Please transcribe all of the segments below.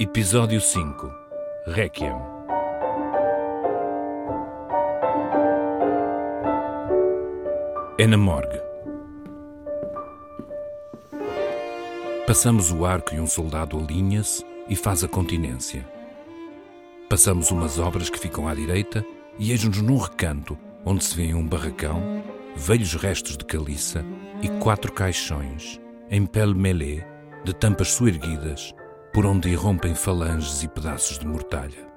Episódio 5 Requiem É na morgue. Passamos o arco e um soldado alinha-se e faz a continência. Passamos umas obras que ficam à direita e eis-nos num recanto onde se vê um barracão, velhos restos de caliça e quatro caixões, em pele melé, de tampas soerguidas, por onde irrompem falanges e pedaços de mortalha.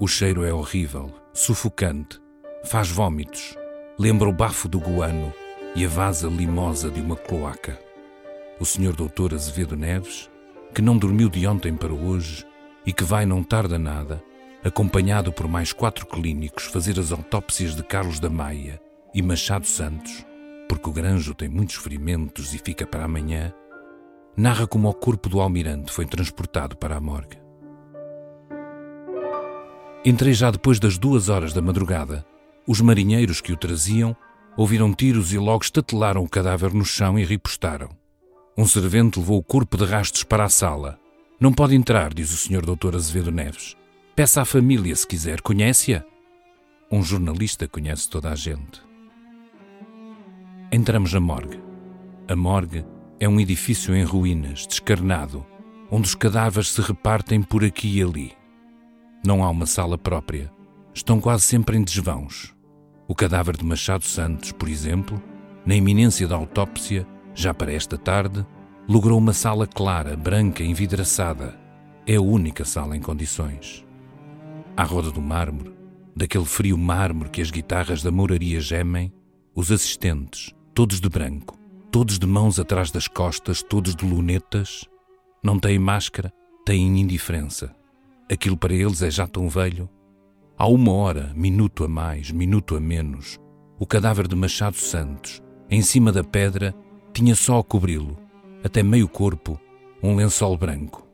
O cheiro é horrível, sufocante, faz vômitos, lembra o bafo do guano e a vaza limosa de uma cloaca. O senhor doutor Azevedo Neves, que não dormiu de ontem para hoje e que vai não tarda nada, acompanhado por mais quatro clínicos, fazer as autópsias de Carlos da Maia e Machado Santos, porque o granjo tem muitos ferimentos e fica para amanhã, narra como o corpo do almirante foi transportado para a morgue. Entrei já depois das duas horas da madrugada. Os marinheiros que o traziam ouviram tiros e logo estatelaram o cadáver no chão e ripostaram. Um servente levou o corpo de rastos para a sala. Não pode entrar, diz o Sr. Dr. Azevedo Neves. Peça à família se quiser. Conhece-a? Um jornalista conhece toda a gente. Entramos na morgue. A morgue é um edifício em ruínas, descarnado, onde os cadáveres se repartem por aqui e ali. Não há uma sala própria. Estão quase sempre em desvãos. O cadáver de Machado Santos, por exemplo, na iminência da autópsia, já para esta tarde, logrou uma sala clara, branca, envidraçada. É a única sala em condições. À roda do mármore, daquele frio mármore que as guitarras da mouraria gemem, os assistentes, todos de branco, todos de mãos atrás das costas, todos de lunetas, não têm máscara, têm indiferença. Aquilo para eles é já tão velho. Há uma hora, minuto a mais, minuto a menos, o cadáver de Machado Santos, em cima da pedra, tinha só a cobri-lo, até meio corpo, um lençol branco.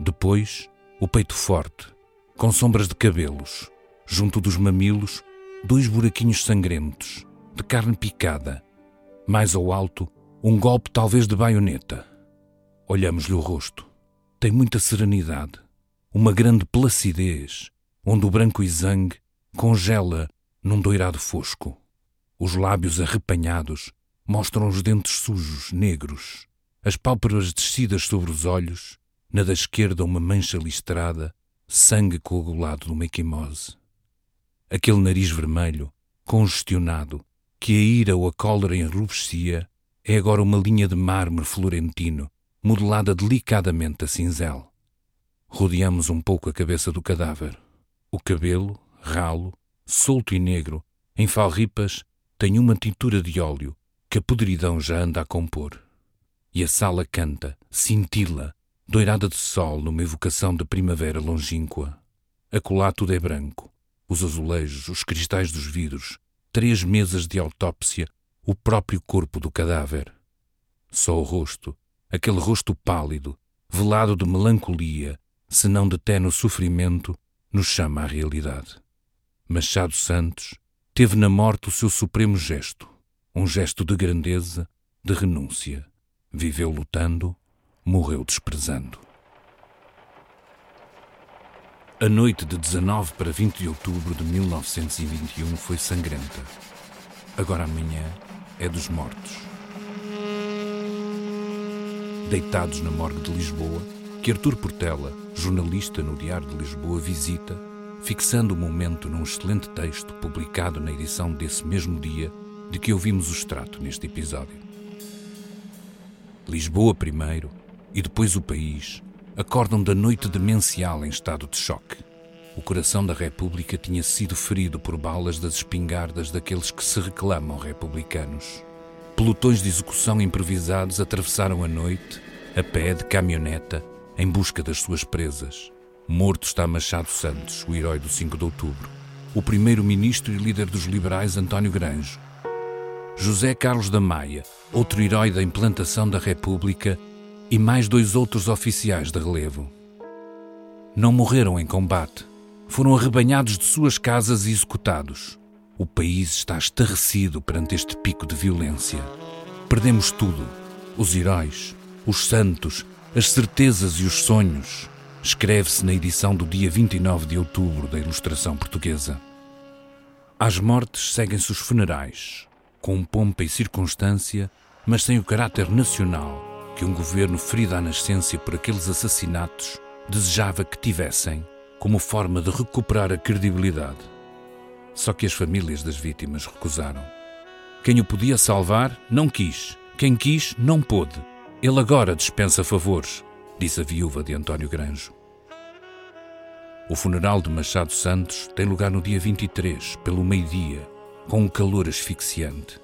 Depois, o peito forte, com sombras de cabelos, junto dos mamilos, dois buraquinhos sangrentos, de carne picada, mais ao alto, um golpe talvez de baioneta. Olhamos-lhe o rosto. Tem muita serenidade, uma grande placidez, onde o branco exangue congela num doirado fosco. Os lábios arrepanhados mostram os dentes sujos, negros, as pálpebras descidas sobre os olhos, na da esquerda uma mancha listrada, sangue coagulado de uma equimose. Aquele nariz vermelho, congestionado, que a ira ou a cólera enrubescia, é agora uma linha de mármore florentino, modelada delicadamente a cinzel. Rodeamos um pouco a cabeça do cadáver. O cabelo, ralo, solto e negro, em falripas, tem uma tintura de óleo que a podridão já anda a compor. E a sala canta, cintila, doirada de sol numa evocação de primavera longínqua. Acolá tudo é branco. Os azulejos, os cristais dos vidros, três mesas de autópsia, o próprio corpo do cadáver. Só o rosto, aquele rosto pálido, velado de melancolia, se não de tenue sofrimento, nos chama à realidade. Machado Santos teve na morte o seu supremo gesto, um gesto de grandeza, de renúncia. Viveu lutando, morreu desprezando. A noite de 19 para 20 de outubro de 1921 foi sangrenta. Agora amanhã é dos mortos. Deitados na morgue de Lisboa, que Artur Portela, jornalista no Diário de Lisboa, visita, fixando o momento num excelente texto publicado na edição desse mesmo dia de que ouvimos o extrato neste episódio. Lisboa primeiro e depois o país acordam da noite demencial em estado de choque. O coração da República tinha sido ferido por balas das espingardas daqueles que se reclamam republicanos. Pelotões de execução improvisados atravessaram a noite, a pé de caminhoneta, em busca das suas presas. Morto está Machado Santos, o herói do 5 de outubro. O primeiro-ministro e líder dos liberais António Granjo. José Carlos da Maia, outro herói da implantação da República, e mais dois outros oficiais de relevo. Não morreram em combate. Foram arrebanhados de suas casas e executados. O país está estarrecido perante este pico de violência. Perdemos tudo: os heróis, os santos, as certezas e os sonhos. escreve-se na edição do dia 29 de outubro da Ilustração Portuguesa. Às mortes seguem-se os funerais, com pompa e circunstância, mas sem o caráter nacional que um governo ferido à nascença por aqueles assassinatos desejava que tivessem, como forma de recuperar a credibilidade. Só que as famílias das vítimas recusaram. Quem o podia salvar não quis, quem quis não pôde. Ele agora dispensa favores, disse a viúva de António Granjo. O funeral de Machado Santos tem lugar no dia 23, pelo meio-dia, com um calor asfixiante.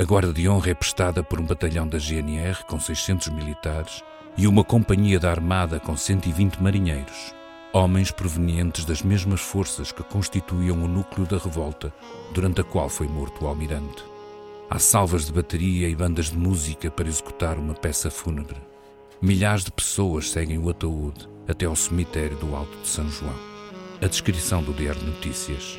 A guarda de honra é prestada por um batalhão da GNR com 600 militares e uma companhia da Armada com 120 marinheiros, homens provenientes das mesmas forças que constituíam o núcleo da revolta durante a qual foi morto o almirante. Há salvas de bateria e bandas de música para executar uma peça fúnebre. Milhares de pessoas seguem o ataúde até ao cemitério do Alto de São João. A descrição do Diário de Notícias.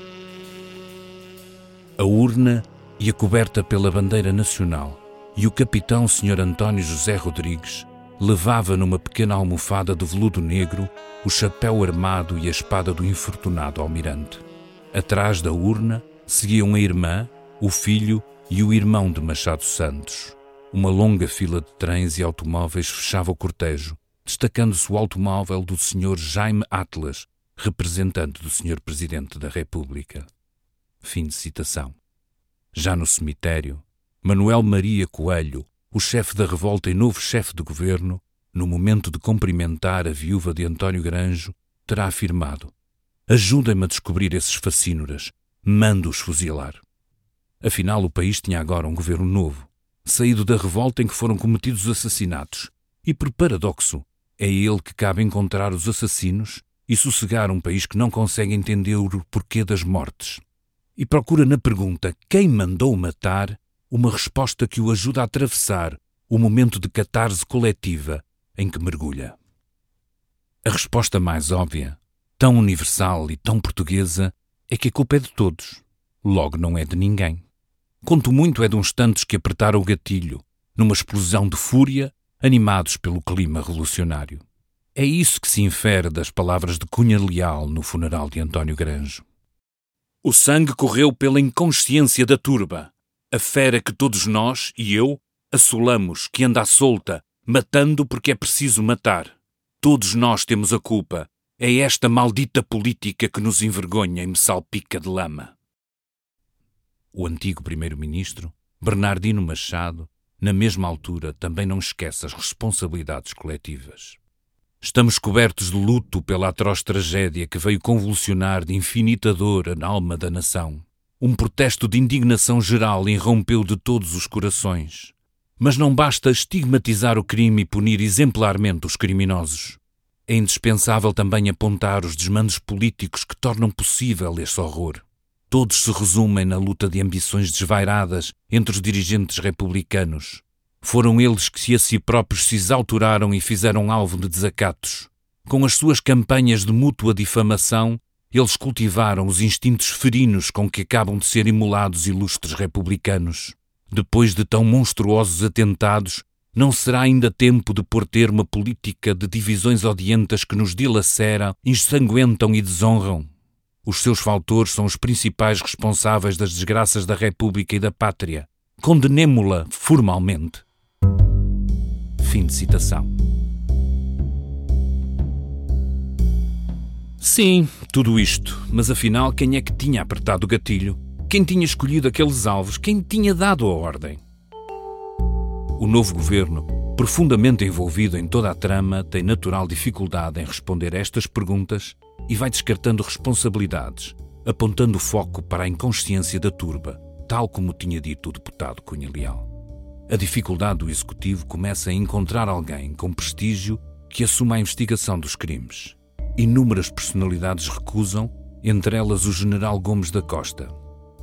A urna ia coberta pela bandeira nacional e o capitão Sr. António José Rodrigues levava numa pequena almofada de veludo negro o chapéu armado e a espada do infortunado almirante. Atrás da urna seguiam a irmã, o filho e o irmão de Machado Santos. Uma longa fila de trens e automóveis fechava o cortejo, destacando-se o automóvel do Sr. Jaime Atlas, representante do Sr. Presidente da República. Fim de citação. Já no cemitério, Manuel Maria Coelho, o chefe da revolta e novo chefe de governo, no momento de cumprimentar a viúva de António Granjo, terá afirmado: Ajudem-me a descobrir esses facínoras, mando-os fuzilar. Afinal, o país tinha agora um governo novo, saído da revolta em que foram cometidos os assassinatos. E, por paradoxo, é ele que cabe encontrar os assassinos e sossegar um país que não consegue entender o porquê das mortes. E procura na pergunta quem mandou matar uma resposta que o ajuda a atravessar o momento de catarse coletiva em que mergulha. A resposta mais óbvia, tão universal e tão portuguesa, é que a culpa é de todos, logo não é de ninguém. Conto muito é de uns tantos que apertaram o gatilho, numa explosão de fúria, animados pelo clima revolucionário. É isso que se infere das palavras de Cunha Leal no funeral de António Granjo. O sangue correu pela inconsciência da turba, a fera que todos nós, e eu, assolamos, que anda à solta, matando porque é preciso matar. Todos nós temos a culpa. É esta maldita política que nos envergonha e me salpica de lama o antigo primeiro-ministro, Bernardino Machado, na mesma altura também não esquece as responsabilidades coletivas. Estamos cobertos de luto pela atroz tragédia que veio convulsionar de infinita dor a alma da nação. Um protesto de indignação geral irrompeu de todos os corações. Mas não basta estigmatizar o crime e punir exemplarmente os criminosos. É indispensável também apontar os desmandos políticos que tornam possível esse horror todos se resumem na luta de ambições desvairadas entre os dirigentes republicanos. Foram eles que a si próprios se exalturaram e fizeram alvo de desacatos. Com as suas campanhas de mútua difamação, eles cultivaram os instintos ferinos com que acabam de ser imolados ilustres republicanos. Depois de tão monstruosos atentados, não será ainda tempo de pôr termo a política de divisões odientas que nos dilaceram, ensanguentam e desonram? Os seus faltores são os principais responsáveis das desgraças da República e da Pátria. Condenemo-la formalmente. Fim de citação. Sim, tudo isto, mas afinal, quem é que tinha apertado o gatilho? Quem tinha escolhido aqueles alvos? Quem tinha dado a ordem? O novo governo, profundamente envolvido em toda a trama, tem natural dificuldade em responder a estas perguntas e vai descartando responsabilidades, apontando o foco para a inconsciência da turba, tal como tinha dito o deputado Cunha Leal. A dificuldade do executivo começa a encontrar alguém com prestígio que assuma a investigação dos crimes. Inúmeras personalidades recusam, entre elas o general Gomes da Costa.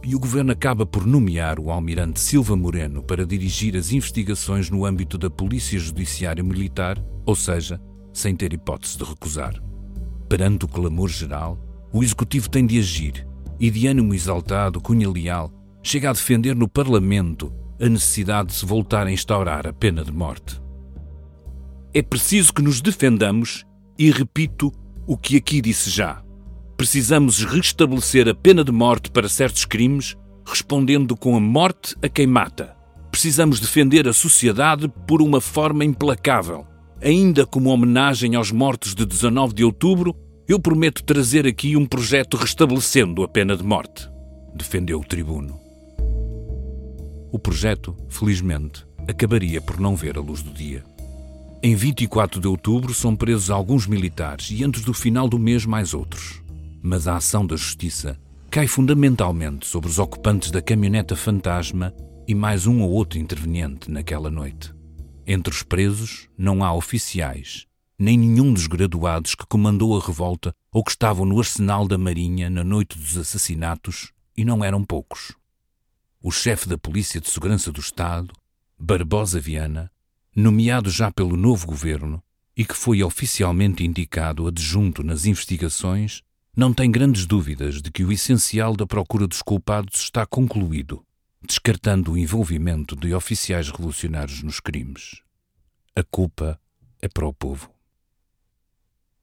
E o governo acaba por nomear o almirante Silva Moreno para dirigir as investigações no âmbito da Polícia Judiciária Militar, ou seja, sem ter hipótese de recusar. Perante o clamor geral, o Executivo tem de agir e, de ânimo exaltado, Cunha Leal chega a defender no Parlamento a necessidade de se voltar a instaurar a pena de morte. É preciso que nos defendamos e, repito, o que aqui disse já. Precisamos restabelecer a pena de morte para certos crimes, respondendo com a morte a quem mata. Precisamos defender a sociedade por uma forma implacável. Ainda como homenagem aos mortos de 19 de outubro, eu prometo trazer aqui um projeto restabelecendo a pena de morte. Defendeu o tribuno. O projeto, felizmente, acabaria por não ver a luz do dia. Em 24 de outubro são presos alguns militares e antes do final do mês mais outros. Mas a ação da justiça cai fundamentalmente sobre os ocupantes da caminhoneta fantasma e mais um ou outro interveniente naquela noite. Entre os presos não há oficiais, nem nenhum dos graduados que comandou a revolta ou que estavam no arsenal da Marinha na noite dos assassinatos, e não eram poucos. O chefe da Polícia de Segurança do Estado, Barbosa Viana, nomeado já pelo novo governo e que foi oficialmente indicado adjunto nas investigações, não tem grandes dúvidas de que o essencial da procura dos culpados está concluído, descartando o envolvimento de oficiais revolucionários nos crimes. A culpa é para o povo.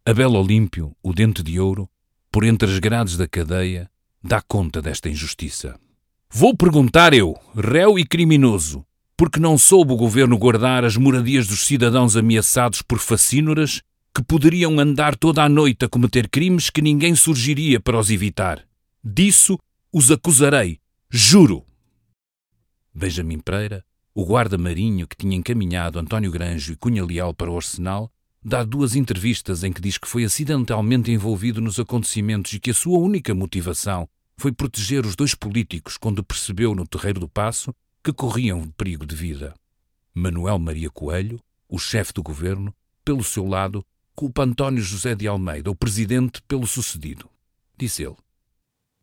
Abel Olímpio, o dente de ouro, por entre as grades da cadeia, dá conta desta injustiça. Vou perguntar eu, réu e criminoso, porque não soube o governo guardar as moradias dos cidadãos ameaçados por facínoras que poderiam andar toda a noite a cometer crimes que ninguém surgiria para os evitar. Disso os acusarei, juro. Benjamin Pereira, o guarda-marinho que tinha encaminhado António Granjo e Cunha Leal para o arsenal, dá duas entrevistas em que diz que foi acidentalmente envolvido nos acontecimentos e que a sua única motivação foi proteger os dois políticos quando percebeu no terreiro do Passo que corriam perigo de vida. Manuel Maria Coelho, o chefe do governo, pelo seu lado, culpa António José de Almeida, o presidente, pelo sucedido. Disse ele.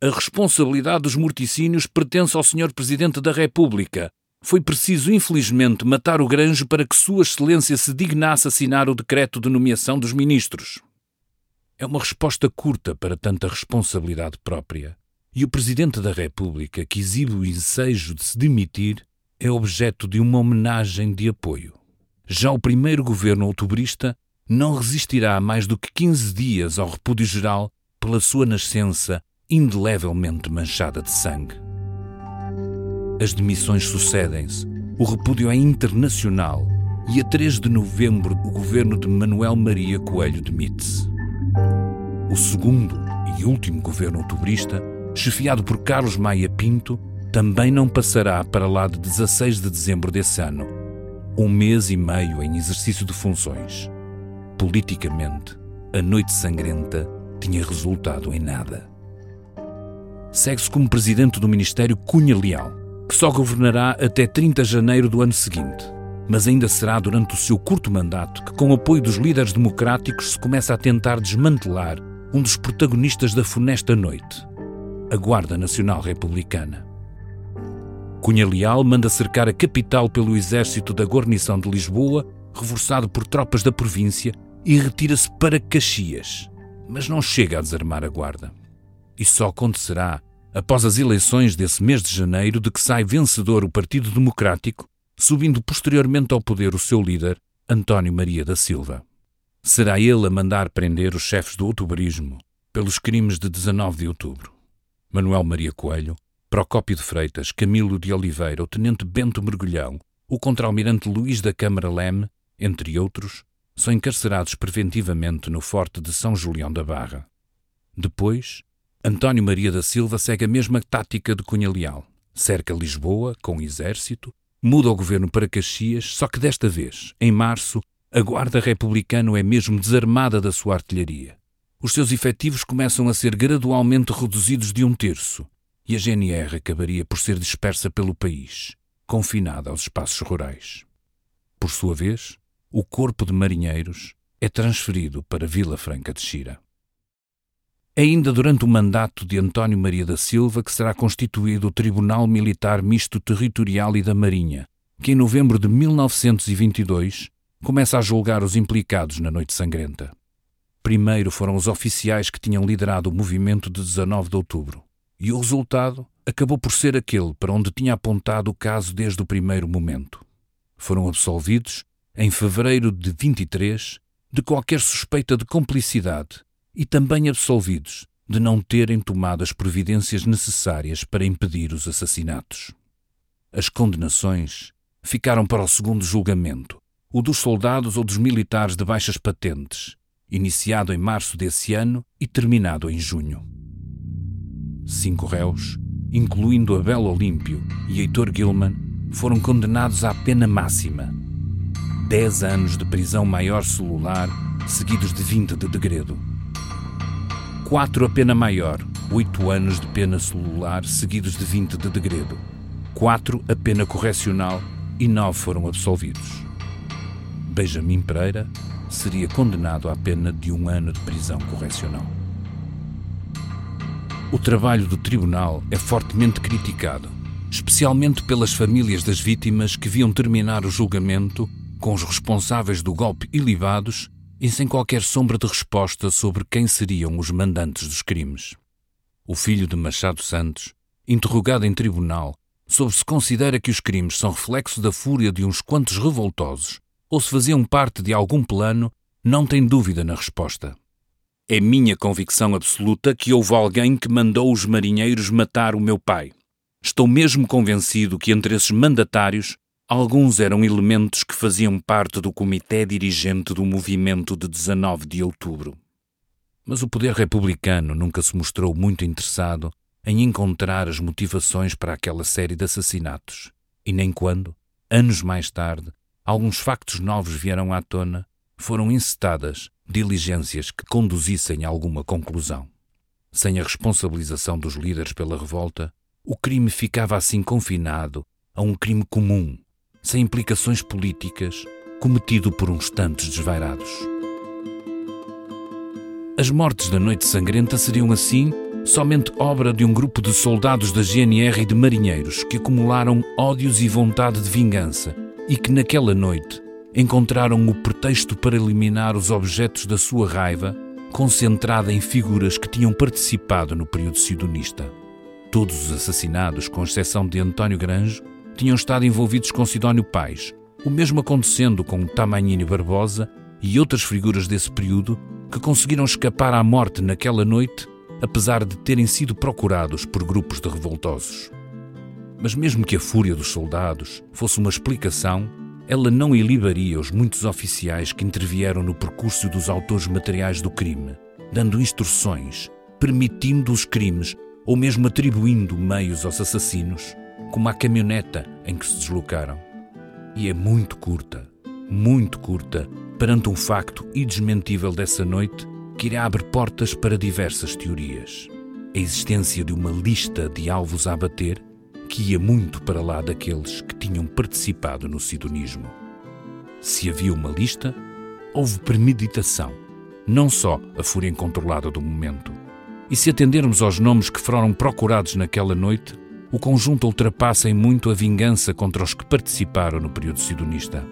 A responsabilidade dos morticínios pertence ao Sr. Presidente da República. Foi preciso, infelizmente, matar o Granjo para que Sua Excelência se dignasse assinar o decreto de nomeação dos ministros. É uma resposta curta para tanta responsabilidade própria. E o Presidente da República, que exibe o ensejo de se demitir, é objeto de uma homenagem de apoio. Já o primeiro governo outubrista não resistirá mais do que 15 dias ao repúdio geral pela sua nascença indelevelmente manchada de sangue. As demissões sucedem-se, o repúdio é internacional e a 3 de novembro o governo de Manuel Maria Coelho demite-se. O segundo e último governo outubrista chefiado por Carlos Maia Pinto, também não passará para lá de 16 de dezembro desse ano, um mês e meio em exercício de funções. Politicamente, a Noite Sangrenta tinha resultado em nada. Segue-se como presidente do Ministério Cunha Leal, que só governará até 30 de janeiro do ano seguinte, mas ainda será durante o seu curto mandato que, com o apoio dos líderes democráticos, se começa a tentar desmantelar um dos protagonistas da funesta noite, a Guarda Nacional Republicana. Cunha Leal manda cercar a capital pelo exército da guarnição de Lisboa, reforçado por tropas da província, e retira-se para Caxias, mas não chega a desarmar a Guarda. E só acontecerá após as eleições desse mês de janeiro de que sai vencedor o Partido Democrático, subindo posteriormente ao poder o seu líder, António Maria da Silva. Será ele a mandar prender os chefes do outubrismo pelos crimes de 19 de outubro. Manuel Maria Coelho, Procópio de Freitas, Camilo de Oliveira, o Tenente Bento Mergulhão, o Contra-Almirante Luís da Câmara Leme, entre outros, são encarcerados preventivamente no Forte de São Julião da Barra. Depois, António Maria da Silva segue a mesma tática de Cunha Leal. Cerca Lisboa, com o exército, muda o governo para Caxias, só que desta vez, em março, a Guarda Republicana é mesmo desarmada da sua artilharia os seus efetivos começam a ser gradualmente reduzidos de um terço e a GNR acabaria por ser dispersa pelo país, confinada aos espaços rurais. Por sua vez, o corpo de marinheiros é transferido para Vila Franca de Xira. Ainda durante o mandato de António Maria da Silva que será constituído o Tribunal Militar Misto Territorial e da Marinha, que em novembro de 1922 começa a julgar os implicados na Noite Sangrenta. Primeiro foram os oficiais que tinham liderado o movimento de 19 de outubro. E o resultado acabou por ser aquele para onde tinha apontado o caso desde o primeiro momento. Foram absolvidos, em fevereiro de 23, de qualquer suspeita de complicidade e também absolvidos de não terem tomado as providências necessárias para impedir os assassinatos. As condenações ficaram para o segundo julgamento, o dos soldados ou dos militares de baixas patentes, iniciado em março desse ano e terminado em junho. Cinco réus, incluindo Abel Olímpio e Heitor Gilman, foram condenados à pena máxima. Dez anos de prisão maior celular, seguidos de vinte de degredo. Quatro a pena maior, oito anos de pena celular, seguidos de vinte de degredo. Quatro a pena correcional e nove foram absolvidos. Benjamin Pereira seria condenado à pena de um ano de prisão correcional. O trabalho do tribunal é fortemente criticado, especialmente pelas famílias das vítimas que viam terminar o julgamento com os responsáveis do golpe ilibados e sem qualquer sombra de resposta sobre quem seriam os mandantes dos crimes. O filho de Machado Santos, interrogado em tribunal sobre se considera que os crimes são reflexo da fúria de uns quantos revoltosos ou se faziam parte de algum plano, não tem dúvida na resposta. É minha convicção absoluta que houve alguém que mandou os marinheiros matar o meu pai. Estou mesmo convencido que entre esses mandatários, alguns eram elementos que faziam parte do comitê dirigente do movimento de 19 de outubro. Mas o poder republicano nunca se mostrou muito interessado em encontrar as motivações para aquela série de assassinatos, e nem quando, anos mais tarde, alguns factos novos vieram à tona, foram incitadas diligências que conduzissem a alguma conclusão. Sem a responsabilização dos líderes pela revolta, o crime ficava assim confinado a um crime comum, sem implicações políticas, cometido por uns tantos desvairados. As mortes da Noite Sangrenta seriam assim somente obra de um grupo de soldados da GNR e de marinheiros que acumularam ódios e vontade de vingança e que naquela noite encontraram o pretexto para eliminar os objetos da sua raiva, concentrada em figuras que tinham participado no período sidonista. Todos os assassinados, com exceção de António Granjo, tinham estado envolvidos com Sidónio Pais, o mesmo acontecendo com Tamanini Barbosa e outras figuras desse período que conseguiram escapar à morte naquela noite, apesar de terem sido procurados por grupos de revoltosos. Mas mesmo que a fúria dos soldados fosse uma explicação, ela não ilibaria os muitos oficiais que intervieram no percurso dos autores materiais do crime, dando instruções, permitindo os crimes ou mesmo atribuindo meios aos assassinos, como a caminhoneta em que se deslocaram. E é muito curta, muito curta, perante um facto indesmentível dessa noite que irá abrir portas para diversas teorias. A existência de uma lista de alvos a abater que ia muito para lá daqueles que tinham participado no sidonismo. Se havia uma lista, houve premeditação, não só a fúria incontrolada do momento. E se atendermos aos nomes que foram procurados naquela noite, o conjunto ultrapassa em muito a vingança contra os que participaram no período sidonista.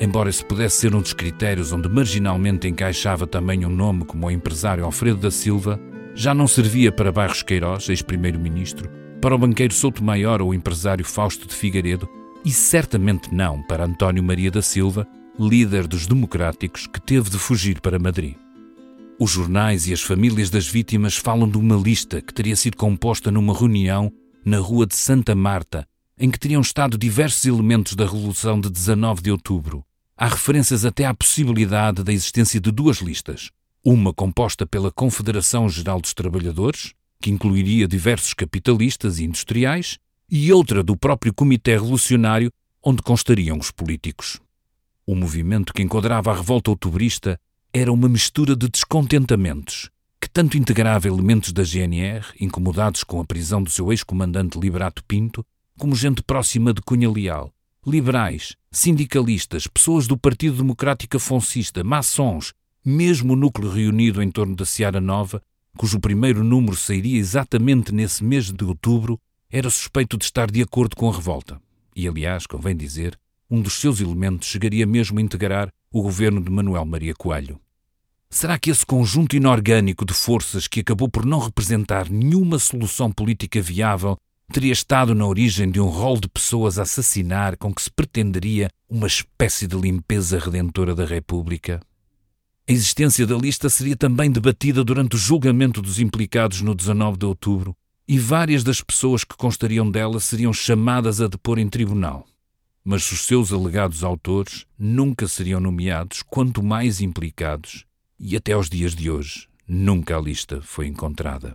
Embora esse pudesse ser um dos critérios onde marginalmente encaixava também um nome como o empresário Alfredo da Silva, já não servia para Bairros Queiroz, ex-primeiro-ministro, para o banqueiro Souto Maior ou empresário Fausto de Figueiredo e certamente não para António Maria da Silva, líder dos democráticos que teve de fugir para Madrid. Os jornais e as famílias das vítimas falam de uma lista que teria sido composta numa reunião na rua de Santa Marta, em que teriam estado diversos elementos da Revolução de 19 de outubro. Há referências até à possibilidade da existência de duas listas, uma composta pela Confederação Geral dos Trabalhadores, que incluiria diversos capitalistas e industriais, e outra do próprio Comitê Revolucionário, onde constariam os políticos. O movimento que enquadrava a revolta outubrista era uma mistura de descontentamentos, que tanto integrava elementos da GNR, incomodados com a prisão do seu ex-comandante Liberato Pinto, como gente próxima de Cunha Leal, liberais, sindicalistas, pessoas do Partido Democrático Afoncista, maçons, mesmo o núcleo reunido em torno da Seara Nova, cujo primeiro número sairia exatamente nesse mês de outubro, era suspeito de estar de acordo com a revolta. E, aliás, convém dizer, um dos seus elementos chegaria mesmo a integrar o governo de Manuel Maria Coelho. Será que esse conjunto inorgânico de forças que acabou por não representar nenhuma solução política viável teria estado na origem de um rol de pessoas a assassinar com que se pretenderia uma espécie de limpeza redentora da República? A existência da lista seria também debatida durante o julgamento dos implicados no 19 de outubro e várias das pessoas que constariam dela seriam chamadas a depor em tribunal. Mas os seus alegados autores nunca seriam nomeados, quanto mais implicados, e até aos dias de hoje nunca a lista foi encontrada.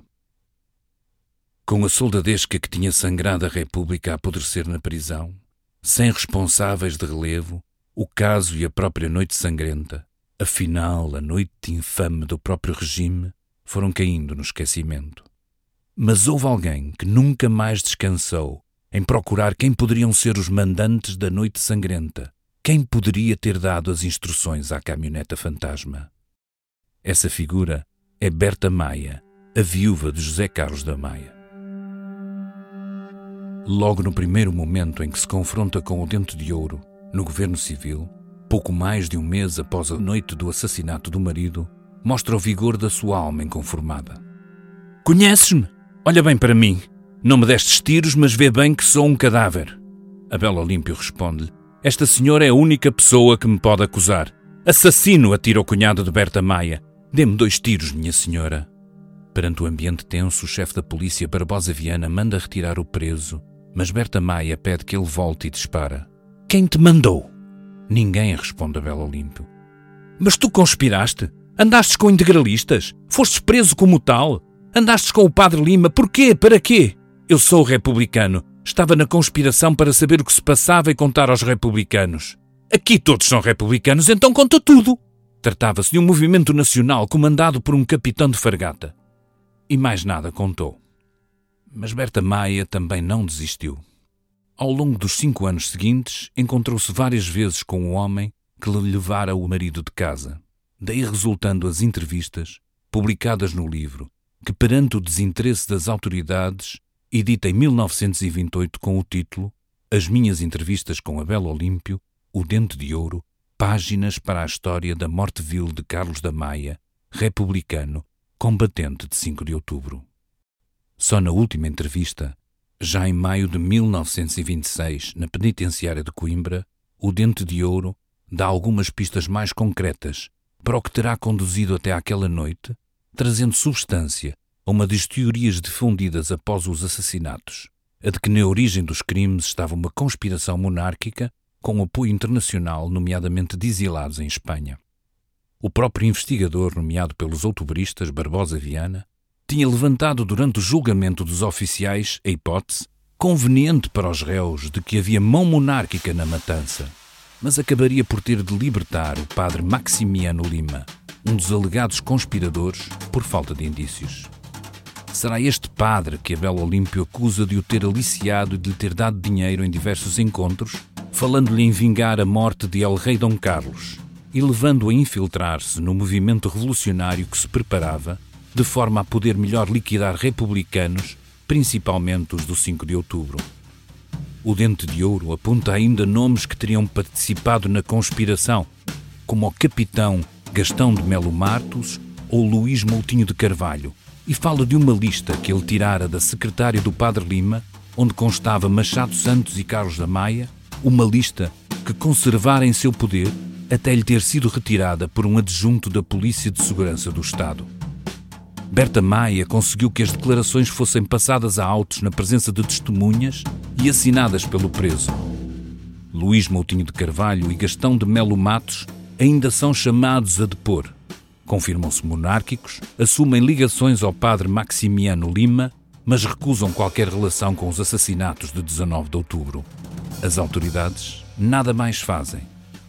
Com a soldadesca que tinha sangrado a República a apodrecer na prisão, sem responsáveis de relevo, o caso e a própria noite sangrenta, afinal a noite infame do próprio regime, foram caindo no esquecimento. Mas houve alguém que nunca mais descansou em procurar quem poderiam ser os mandantes da noite sangrenta, quem poderia ter dado as instruções à caminhoneta fantasma. Essa figura é Berta Maia, a viúva de José Carlos da Maia. Logo no primeiro momento em que se confronta com o Dente de Ouro, no governo civil, pouco mais de um mês após a noite do assassinato do marido, mostra o vigor da sua alma inconformada. Conheces-me? Olha bem para mim. Não me destes tiros, mas vê bem que sou um cadáver. Abel Olímpio responde-lhe: Esta senhora é a única pessoa que me pode acusar. Assassino, atira o cunhado de Berta Maia. Dê-me dois tiros, minha senhora. Perante o ambiente tenso, o chefe da polícia, Barbosa Viana, manda retirar o preso, mas Berta Maia pede que ele volte e dispara. Quem te mandou? Ninguém, responde Abel Olímpio. Mas tu conspiraste? Andastes com integralistas? Fostes preso como tal? Andastes com o padre Lima, porquê? Para quê? Eu sou republicano. Estava na conspiração para saber o que se passava e contar aos republicanos. Aqui todos são republicanos, então conta tudo. Tratava-se de um movimento nacional comandado por um capitão de fargata. E mais nada contou. Mas Berta Maia também não desistiu. Ao longo dos cinco anos seguintes, encontrou-se várias vezes com o homem que lhe levara o marido de casa. Daí resultando as entrevistas, publicadas no livro, que, perante o desinteresse das autoridades, edita em 1928 com o título As Minhas Entrevistas com Abel Olímpio, O Dente de Ouro, Páginas para a História da Morte Vil de Carlos da Maia, republicano, combatente de 5 de outubro. Só na última entrevista, já em maio de 1926, na penitenciária de Coimbra, o Dente de Ouro dá algumas pistas mais concretas para o que terá conduzido até aquela noite trazendo substância a uma das teorias difundidas após os assassinatos, a de que na origem dos crimes estava uma conspiração monárquica com apoio internacional, nomeadamente de exilados em Espanha. O próprio investigador, nomeado pelos outubristas Barbosa Viana, tinha levantado durante o julgamento dos oficiais a hipótese, conveniente para os réus, de que havia mão monárquica na matança, mas acabaria por ter de libertar o padre Maximiano Lima, um dos alegados conspiradores, por falta de indícios. Será este padre que Abel Olímpio acusa de o ter aliciado e de lhe ter dado dinheiro em diversos encontros, falando-lhe em vingar a morte de El Rei Dom Carlos e levando-o a infiltrar-se no movimento revolucionário que se preparava, de forma a poder melhor liquidar republicanos, principalmente os do 5 de outubro. O Dente de Ouro aponta ainda nomes que teriam participado na conspiração, como o capitão Gastão de Melo Martos ou Luís Moutinho de Carvalho, e fala de uma lista que ele tirara da secretária do Padre Lima, onde constava Machado Santos e Carlos da Maia, uma lista que conservara em seu poder até lhe ter sido retirada por um adjunto da Polícia de Segurança do Estado. Berta Maia conseguiu que as declarações fossem passadas a autos na presença de testemunhas e assinadas pelo preso. Luís Moutinho de Carvalho e Gastão de Melo Matos ainda são chamados a depor. Confirmam-se monárquicos, assumem ligações ao padre Maximiano Lima, mas recusam qualquer relação com os assassinatos de 19 de outubro. As autoridades nada mais fazem.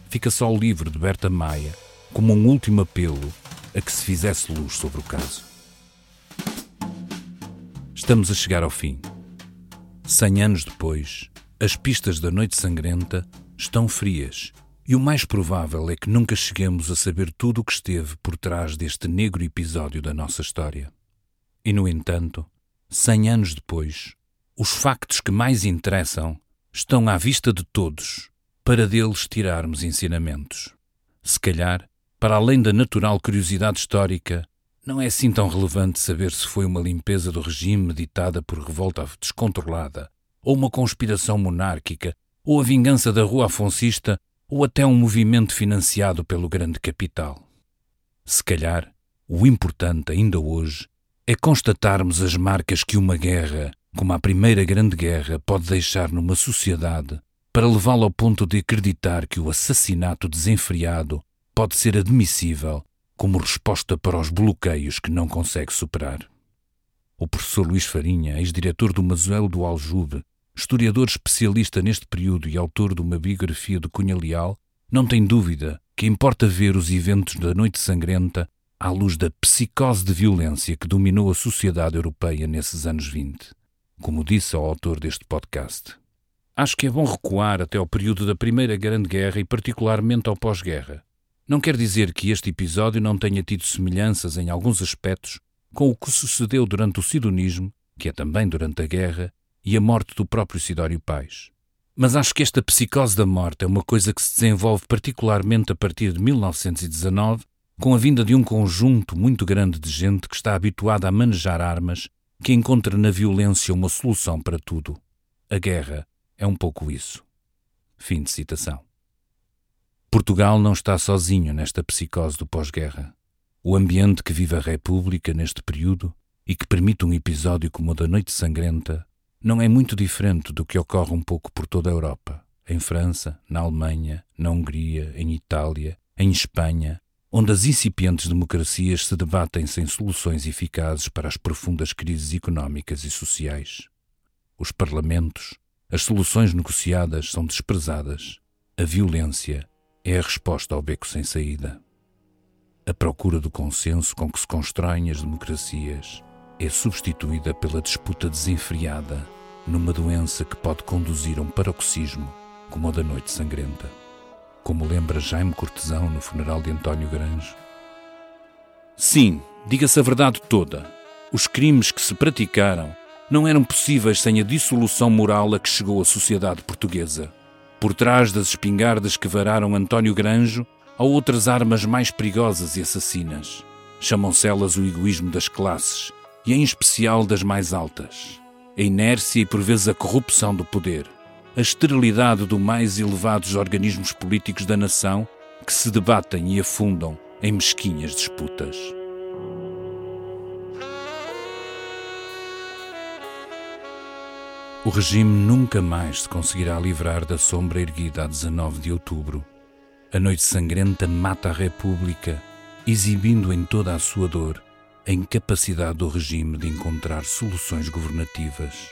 Fica só o livro de Berta Maia como um último apelo a que se fizesse luz sobre o caso. Estamos a chegar ao fim. Cem anos depois, as pistas da Noite Sangrenta estão frias e o mais provável é que nunca cheguemos a saber tudo o que esteve por trás deste negro episódio da nossa história. E, no entanto, cem anos depois, os factos que mais interessam estão à vista de todos para deles tirarmos ensinamentos. Se calhar, para além da natural curiosidade histórica, não é assim tão relevante saber se foi uma limpeza do regime meditada por revolta descontrolada, ou uma conspiração monárquica, ou a vingança da rua afonsista ou até um movimento financiado pelo grande capital. Se calhar, o importante ainda hoje é constatarmos as marcas que uma guerra, como a Primeira Grande Guerra, pode deixar numa sociedade para levá-la ao ponto de acreditar que o assassinato desenfreado pode ser admissível como resposta para os bloqueios que não consegue superar. O professor Luís Farinha, ex-diretor do Museu do Aljube, historiador especialista neste período e autor de uma biografia de Cunha Leal, não tem dúvida que importa ver os eventos da Noite Sangrenta à luz da psicose de violência que dominou a sociedade europeia nesses anos 20, como disse ao autor deste podcast. Acho que é bom recuar até ao período da Primeira Grande Guerra e particularmente ao pós-guerra. Não quer dizer que este episódio não tenha tido semelhanças em alguns aspectos com o que sucedeu durante o sidonismo, que é também durante a guerra, e a morte do próprio Sidório Pais. Mas acho que esta psicose da morte é uma coisa que se desenvolve particularmente a partir de 1919, com a vinda de um conjunto muito grande de gente que está habituada a manejar armas, que encontra na violência uma solução para tudo. A guerra é um pouco isso. Fim de citação. Portugal não está sozinho nesta psicose do pós-guerra. O ambiente que vive a República neste período e que permite um episódio como o da Noite Sangrenta não é muito diferente do que ocorre um pouco por toda a Europa, em França, na Alemanha, na Hungria, em Itália, em Espanha, onde as incipientes democracias se debatem sem soluções eficazes para as profundas crises económicas e sociais. Os parlamentos, as soluções negociadas são desprezadas. A violência é a resposta ao beco sem saída. A procura do consenso com que se constroem as democracias é substituída pela disputa desenfreada numa doença que pode conduzir a um paroxismo como o da Noite Sangrenta. Como lembra Jaime Cortesão no funeral de António Grange. Sim, diga-se a verdade toda. Os crimes que se praticaram não eram possíveis sem a dissolução moral a que chegou a sociedade portuguesa. Por trás das espingardas que vararam António Granjo Há outras armas mais perigosas e assassinas. Chamam-se elas o egoísmo das classes, e em especial das mais altas. A inércia e por vezes a corrupção do poder. A esterilidade dos mais elevados organismos políticos da nação que se debatem e afundam em mesquinhas disputas. O regime nunca mais se conseguirá livrar da sombra erguida a 19 de outubro a noite sangrenta mata a República, exibindo em toda a sua dor a incapacidade do regime de encontrar soluções governativas,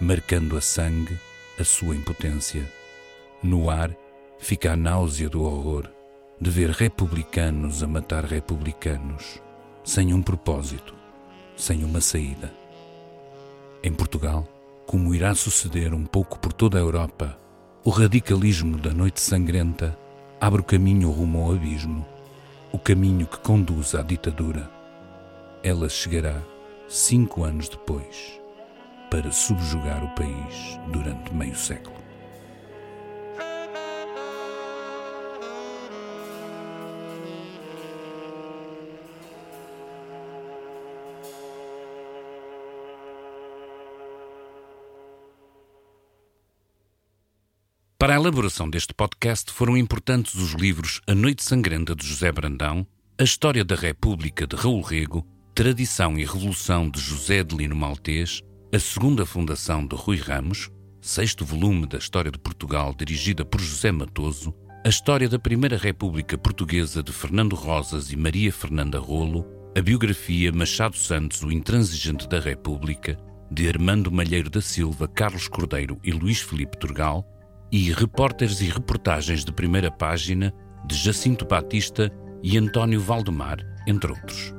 marcando a sangue a sua impotência. No ar fica a náusea do horror de ver republicanos a matar republicanos, sem um propósito, sem uma saída. Em Portugal, como irá suceder um pouco por toda a Europa, o radicalismo da noite sangrenta abre o caminho rumo ao abismo, o caminho que conduz à ditadura. Ela chegará cinco anos depois para subjugar o país durante meio século. Para a elaboração deste podcast foram importantes os livros A Noite Sangrenta de José Brandão, A História da República de Raul Rego, Tradição e Revolução de José de Lino Maltês, A Segunda Fundação de Rui Ramos, sexto volume da História de Portugal dirigida por José Matoso, A História da Primeira República Portuguesa de Fernando Rosas e Maria Fernanda Rolo, a biografia Machado Santos, o Intransigente da República, de Armando Malheiro da Silva, Carlos Cordeiro e Luís Felipe Turgal, e repórteres e reportagens de primeira página de Jacinto Batista e António Valdemar, entre outros.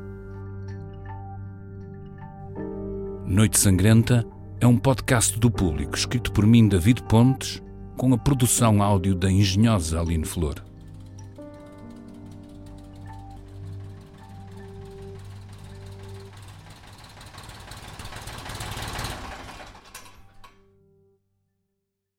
Noite Sangrenta é um podcast do público escrito por mim, David Pontes, com a produção áudio da engenhosa Aline Flor.